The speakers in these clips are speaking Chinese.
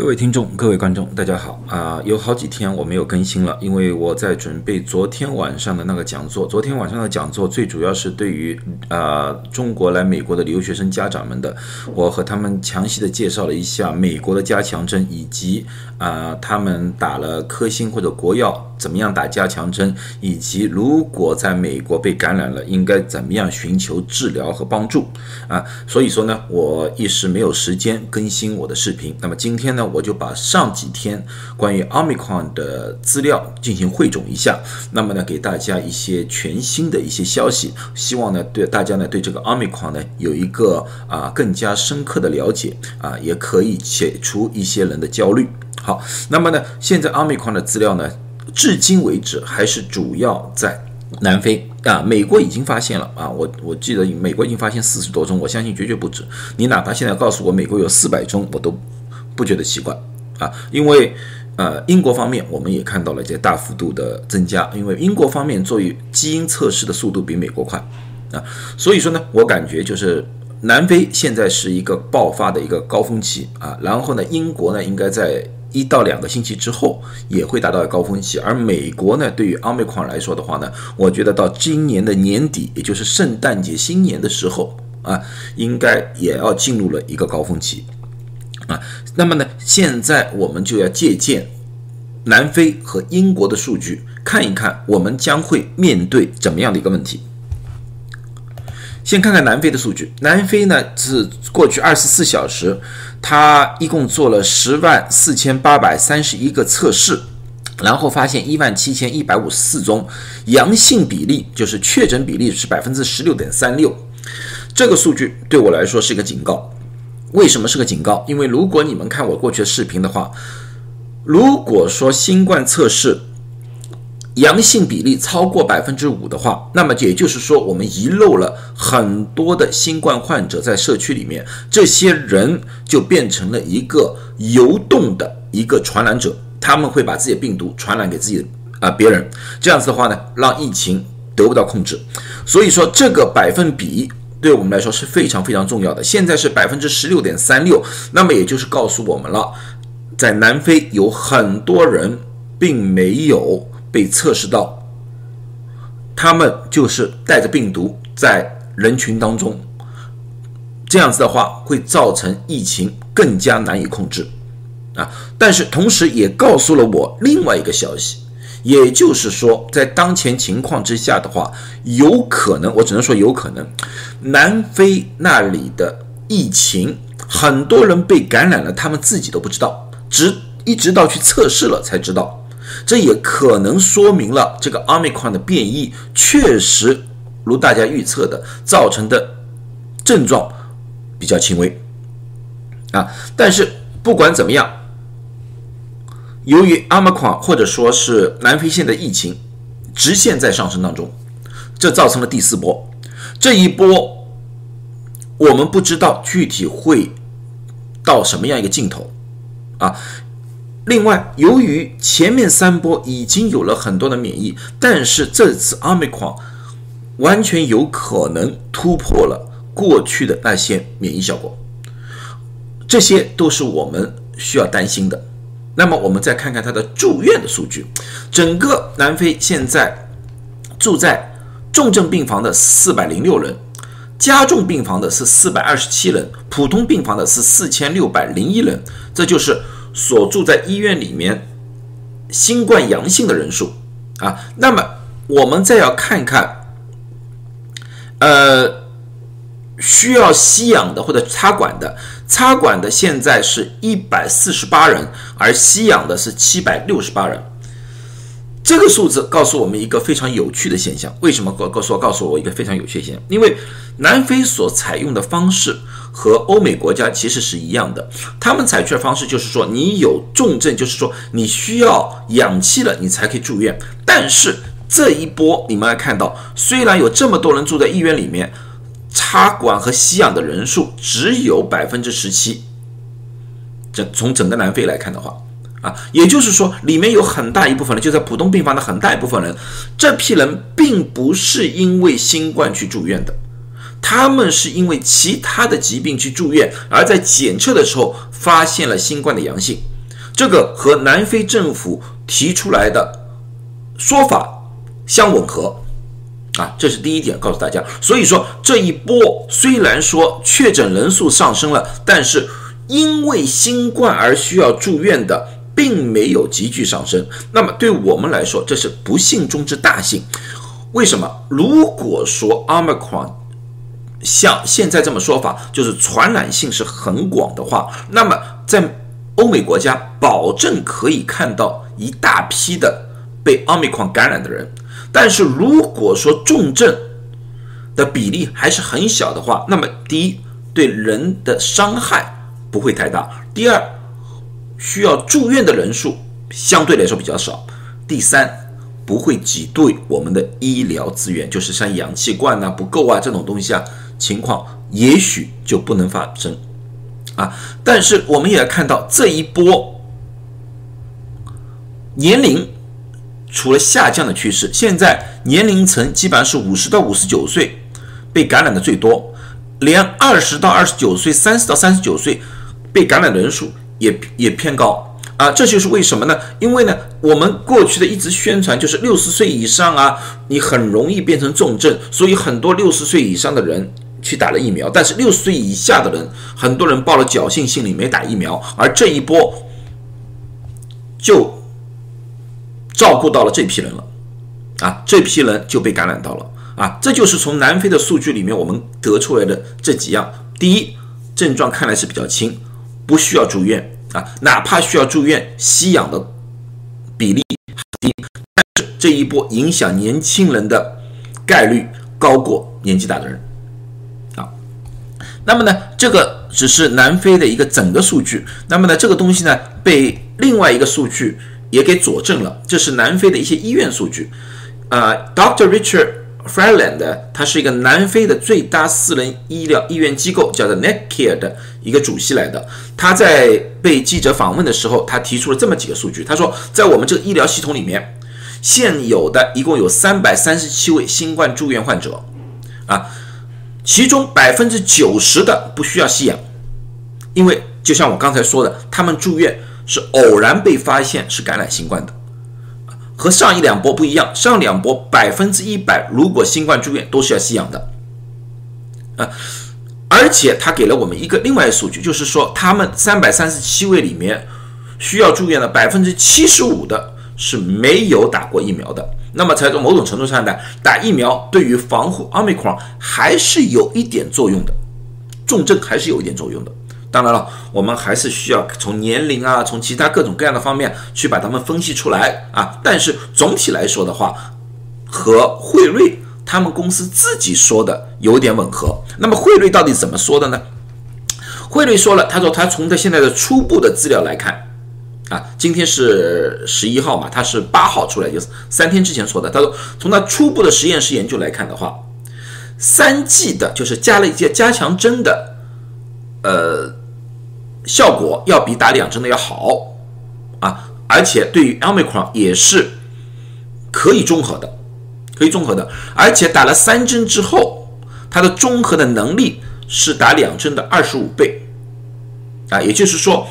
各位听众、各位观众，大家好啊！有好几天我没有更新了，因为我在准备昨天晚上的那个讲座。昨天晚上的讲座最主要是对于啊中国来美国的留学生家长们的，我和他们详细的介绍了一下美国的加强针，以及啊他们打了科兴或者国药怎么样打加强针，以及如果在美国被感染了，应该怎么样寻求治疗和帮助啊。所以说呢，我一时没有时间更新我的视频。那么今天呢？我就把上几天关于 Omicron 的资料进行汇总一下，那么呢，给大家一些全新的一些消息，希望呢，对大家呢，对这个 Omicron 呢，有一个啊更加深刻的了解啊，也可以解除一些人的焦虑。好，那么呢，现在 Omicron 的资料呢，至今为止还是主要在南非啊，美国已经发现了啊，我我记得美国已经发现四十多宗，我相信绝对不止。你哪怕现在告诉我美国有四百宗，我都。不觉得奇怪啊，因为呃，英国方面我们也看到了这大幅度的增加，因为英国方面做基因测试的速度比美国快啊，所以说呢，我感觉就是南非现在是一个爆发的一个高峰期啊，然后呢，英国呢应该在一到两个星期之后也会达到高峰期，而美国呢，对于奥密克戎来说的话呢，我觉得到今年的年底，也就是圣诞节新年的时候啊，应该也要进入了一个高峰期。啊，那么呢，现在我们就要借鉴南非和英国的数据，看一看我们将会面对怎么样的一个问题。先看看南非的数据，南非呢是过去二十四小时，它一共做了十万四千八百三十一个测试，然后发现一万七千一百五十四宗阳性比例，就是确诊比例是百分之十六点三六。这个数据对我来说是一个警告。为什么是个警告？因为如果你们看我过去的视频的话，如果说新冠测试阳性比例超过百分之五的话，那么也就是说我们遗漏了很多的新冠患者在社区里面，这些人就变成了一个游动的一个传染者，他们会把自己的病毒传染给自己啊别人，这样子的话呢，让疫情得不到控制。所以说这个百分比。对我们来说是非常非常重要的。现在是百分之十六点三六，那么也就是告诉我们了，在南非有很多人并没有被测试到，他们就是带着病毒在人群当中，这样子的话会造成疫情更加难以控制啊。但是同时也告诉了我另外一个消息。也就是说，在当前情况之下的话，有可能，我只能说有可能，南非那里的疫情，很多人被感染了，他们自己都不知道，直一直到去测试了才知道。这也可能说明了这个奥密克戎的变异确实如大家预测的，造成的症状比较轻微啊。但是不管怎么样。由于阿马克或者说是南非现在疫情直线在上升当中，这造成了第四波。这一波我们不知道具体会到什么样一个尽头啊。另外，由于前面三波已经有了很多的免疫，但是这次阿米克完全有可能突破了过去的那些免疫效果，这些都是我们需要担心的。那么我们再看看他的住院的数据，整个南非现在住在重症病房的四百零六人，加重病房的是四百二十七人，普通病房的是四千六百零一人，这就是所住在医院里面新冠阳性的人数啊。那么我们再要看看，呃，需要吸氧的或者插管的。插管的现在是一百四十八人，而吸氧的是七百六十八人。这个数字告诉我们一个非常有趣的现象。为什么告告诉告诉我一个非常有趣的现象？因为南非所采用的方式和欧美国家其实是一样的。他们采取的方式就是说，你有重症，就是说你需要氧气了，你才可以住院。但是这一波你们来看到，虽然有这么多人住在医院里面。插管和吸氧的人数只有百分之十七，整从整个南非来看的话，啊，也就是说，里面有很大一部分人就在普通病房的很大一部分人，这批人并不是因为新冠去住院的，他们是因为其他的疾病去住院，而在检测的时候发现了新冠的阳性，这个和南非政府提出来的说法相吻合。啊，这是第一点，告诉大家。所以说这一波虽然说确诊人数上升了，但是因为新冠而需要住院的并没有急剧上升。那么对我们来说，这是不幸中之大幸。为什么？如果说 Omicron 像现在这么说法，就是传染性是很广的话，那么在欧美国家保证可以看到一大批的被 Omicron 感染的人。但是如果说重症的比例还是很小的话，那么第一对人的伤害不会太大；第二需要住院的人数相对来说比较少；第三不会挤兑我们的医疗资源，就是像氧气罐呐不够啊这种东西啊情况也许就不能发生啊。但是我们也要看到这一波年龄。除了下降的趋势，现在年龄层基本上是五十到五十九岁被感染的最多，连二十到二十九岁、三十到三十九岁被感染人数也也偏高啊！这就是为什么呢？因为呢，我们过去的一直宣传就是六十岁以上啊，你很容易变成重症，所以很多六十岁以上的人去打了疫苗，但是六十岁以下的人，很多人抱了侥幸心理没打疫苗，而这一波就。照顾到了这批人了，啊，这批人就被感染到了，啊，这就是从南非的数据里面我们得出来的这几样。第一，症状看来是比较轻，不需要住院啊，哪怕需要住院，吸氧的比例低，但是这一波影响年轻人的概率高过年纪大的人，那么呢，这个只是南非的一个整个数据，那么呢，这个东西呢，被另外一个数据。也给佐证了，这是南非的一些医院数据。啊，Dr. Richard Freeland，他是一个南非的最大私人医疗医院机构，叫做 Netcare 的一个主席来的。他在被记者访问的时候，他提出了这么几个数据。他说，在我们这个医疗系统里面，现有的一共有三百三十七位新冠住院患者，啊，其中百分之九十的不需要吸氧，因为就像我刚才说的，他们住院。是偶然被发现是感染新冠的，和上一两波不一样。上两波百分之一百，如果新冠住院都是要吸氧的，啊，而且他给了我们一个另外的数据，就是说他们三百三十七位里面需要住院的百分之七十五的是没有打过疫苗的。那么才从某种程度上呢，打疫苗对于防护奥密克戎还是有一点作用的，重症还是有一点作用的。当然了，我们还是需要从年龄啊，从其他各种各样的方面去把它们分析出来啊。但是总体来说的话，和惠瑞他们公司自己说的有点吻合。那么惠瑞到底怎么说的呢？惠瑞说了，他说他从他现在的初步的资料来看，啊，今天是十一号嘛，他是八号出来，就是三天之前说的。他说从他初步的实验室研究来看的话，三剂的就是加了一些加强针的，呃。效果要比打两针的要好啊，而且对于 Omicron 也是可以中和的，可以中和的，而且打了三针之后，它的中和的能力是打两针的二十五倍啊，也就是说，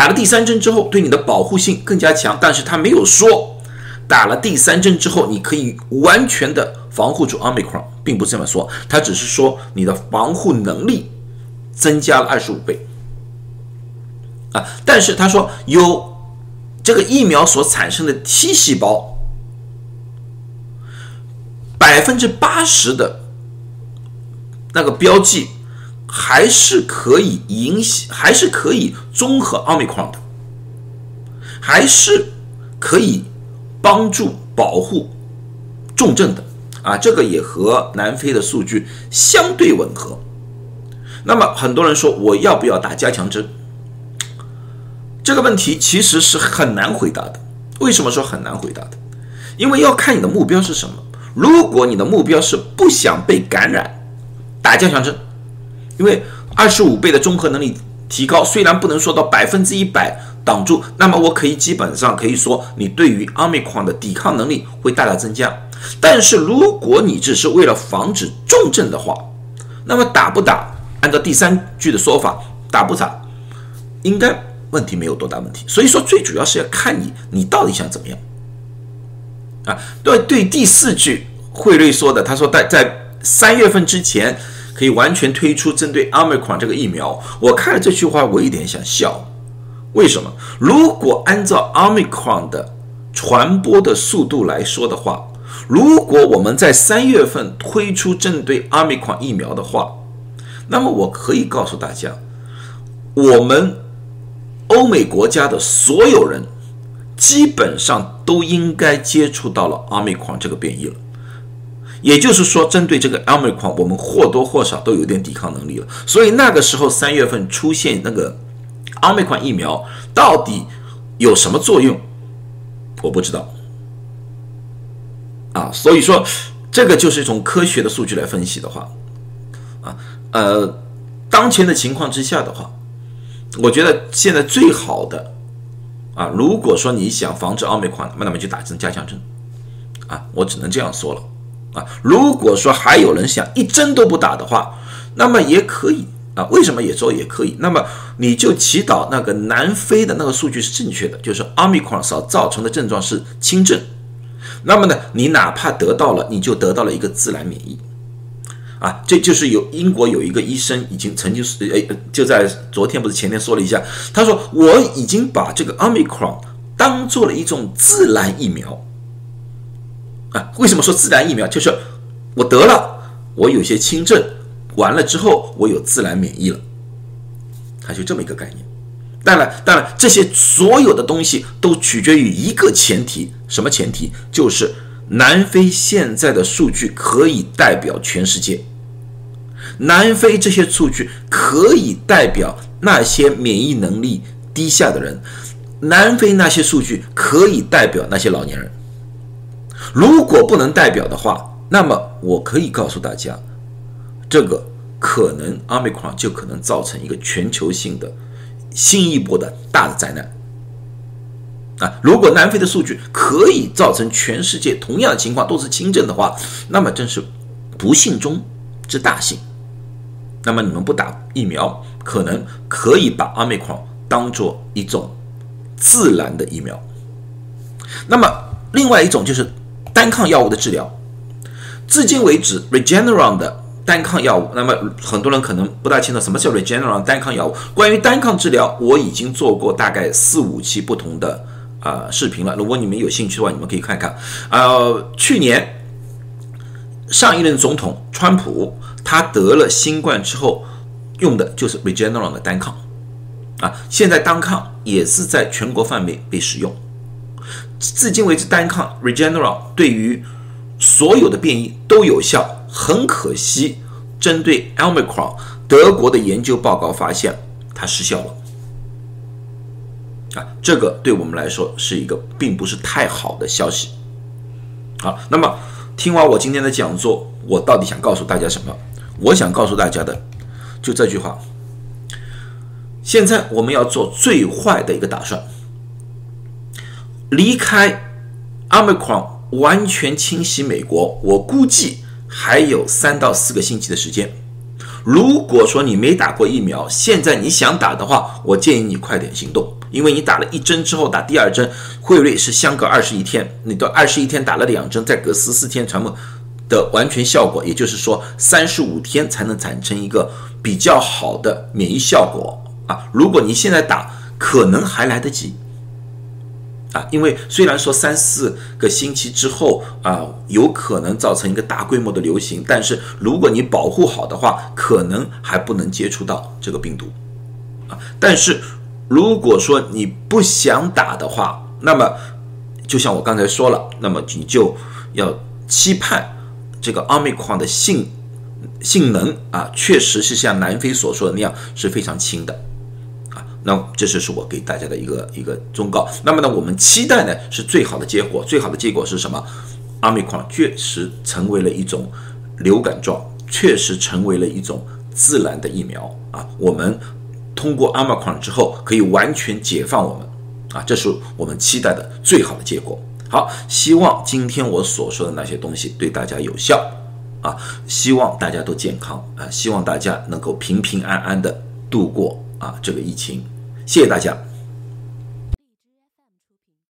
打了第三针之后对你的保护性更加强，但是它没有说打了第三针之后你可以完全的防护住 Omicron，并不这么说，它只是说你的防护能力。增加了二十五倍，啊！但是他说有这个疫苗所产生的 T 细胞，百分之八十的那个标记还是可以影响，还是可以综合奥密克戎的，还是可以帮助保护重症的啊！这个也和南非的数据相对吻合。那么很多人说我要不要打加强针？这个问题其实是很难回答的。为什么说很难回答的？因为要看你的目标是什么。如果你的目标是不想被感染，打加强针，因为二十五倍的综合能力提高，虽然不能说到百分之一百挡住，那么我可以基本上可以说你对于奥密克戎的抵抗能力会大大增加。但是如果你只是为了防止重症的话，那么打不打？按照第三句的说法，打不打，应该问题没有多大问题。所以说，最主要是要看你你到底想怎么样啊？对对，第四句惠瑞说的，他说在在三月份之前可以完全推出针对奥密克戎这个疫苗。我看了这句话，我一点想笑。为什么？如果按照奥密克戎的传播的速度来说的话，如果我们在三月份推出针对阿米克疫苗的话，那么我可以告诉大家，我们欧美国家的所有人基本上都应该接触到了阿米克这个变异了。也就是说，针对这个阿米克我们或多或少都有点抵抗能力了。所以那个时候三月份出现那个阿米克疫苗到底有什么作用，我不知道。啊，所以说，这个就是一种科学的数据来分析的话，啊，呃，当前的情况之下的话，我觉得现在最好的，啊，如果说你想防止奥密克戎，那么就打针加强针，啊，我只能这样说了，啊，如果说还有人想一针都不打的话，那么也可以，啊，为什么也说也可以？那么你就祈祷那个南非的那个数据是正确的，就是奥密克戎所造成的症状是轻症。那么呢，你哪怕得到了，你就得到了一个自然免疫，啊，这就是有英国有一个医生已经曾经诶，就在昨天不是前天说了一下，他说我已经把这个奥密克戎当做了一种自然疫苗，啊，为什么说自然疫苗？就是我得了，我有些轻症，完了之后我有自然免疫了，他就这么一个概念。当然，当然，这些所有的东西都取决于一个前提，什么前提？就是南非现在的数据可以代表全世界，南非这些数据可以代表那些免疫能力低下的人，南非那些数据可以代表那些老年人。如果不能代表的话，那么我可以告诉大家，这个可能阿美克就可能造成一个全球性的。新一波的大的灾难啊！如果南非的数据可以造成全世界同样的情况都是轻症的话，那么真是不幸中之大幸。那么你们不打疫苗，可能可以把阿美克当做一种自然的疫苗。那么另外一种就是单抗药物的治疗，至今为止，Regeneron 的。单抗药物，那么很多人可能不大清楚什么叫 Regeneron 单抗药物。关于单抗治疗，我已经做过大概四五期不同的啊视频了。如果你们有兴趣的话，你们可以看看。呃，去年上一任总统川普他得了新冠之后用的就是 Regeneron 的单抗啊，现在单抗也是在全国范围被使用。至今为止，单抗 Regeneron 对于所有的变异都有效。很可惜，针对 Omicron，德国的研究报告发现它失效了。啊，这个对我们来说是一个并不是太好的消息。好，那么听完我今天的讲座，我到底想告诉大家什么？我想告诉大家的就这句话：现在我们要做最坏的一个打算，离开阿美狂完全侵袭美国，我估计。还有三到四个星期的时间。如果说你没打过疫苗，现在你想打的话，我建议你快点行动，因为你打了一针之后打第二针，汇率是相隔二十一天，你到二十一天打了两针，再隔十四天传播的完全效果，也就是说三十五天才能产生一个比较好的免疫效果啊。如果你现在打，可能还来得及。啊，因为虽然说三四个星期之后啊，有可能造成一个大规模的流行，但是如果你保护好的话，可能还不能接触到这个病毒，啊，但是如果说你不想打的话，那么就像我刚才说了，那么你就要期盼这个奥密克戎的性性能啊，确实是像南非所说的那样是非常轻的。那这就是我给大家的一个一个忠告。那么呢，我们期待呢是最好的结果。最好的结果是什么？阿米矿确实成为了一种流感状，确实成为了一种自然的疫苗啊。我们通过阿米矿之后，可以完全解放我们啊，这是我们期待的最好的结果。好，希望今天我所说的那些东西对大家有效啊，希望大家都健康啊，希望大家能够平平安安的度过。啊，这个疫情，谢谢大家。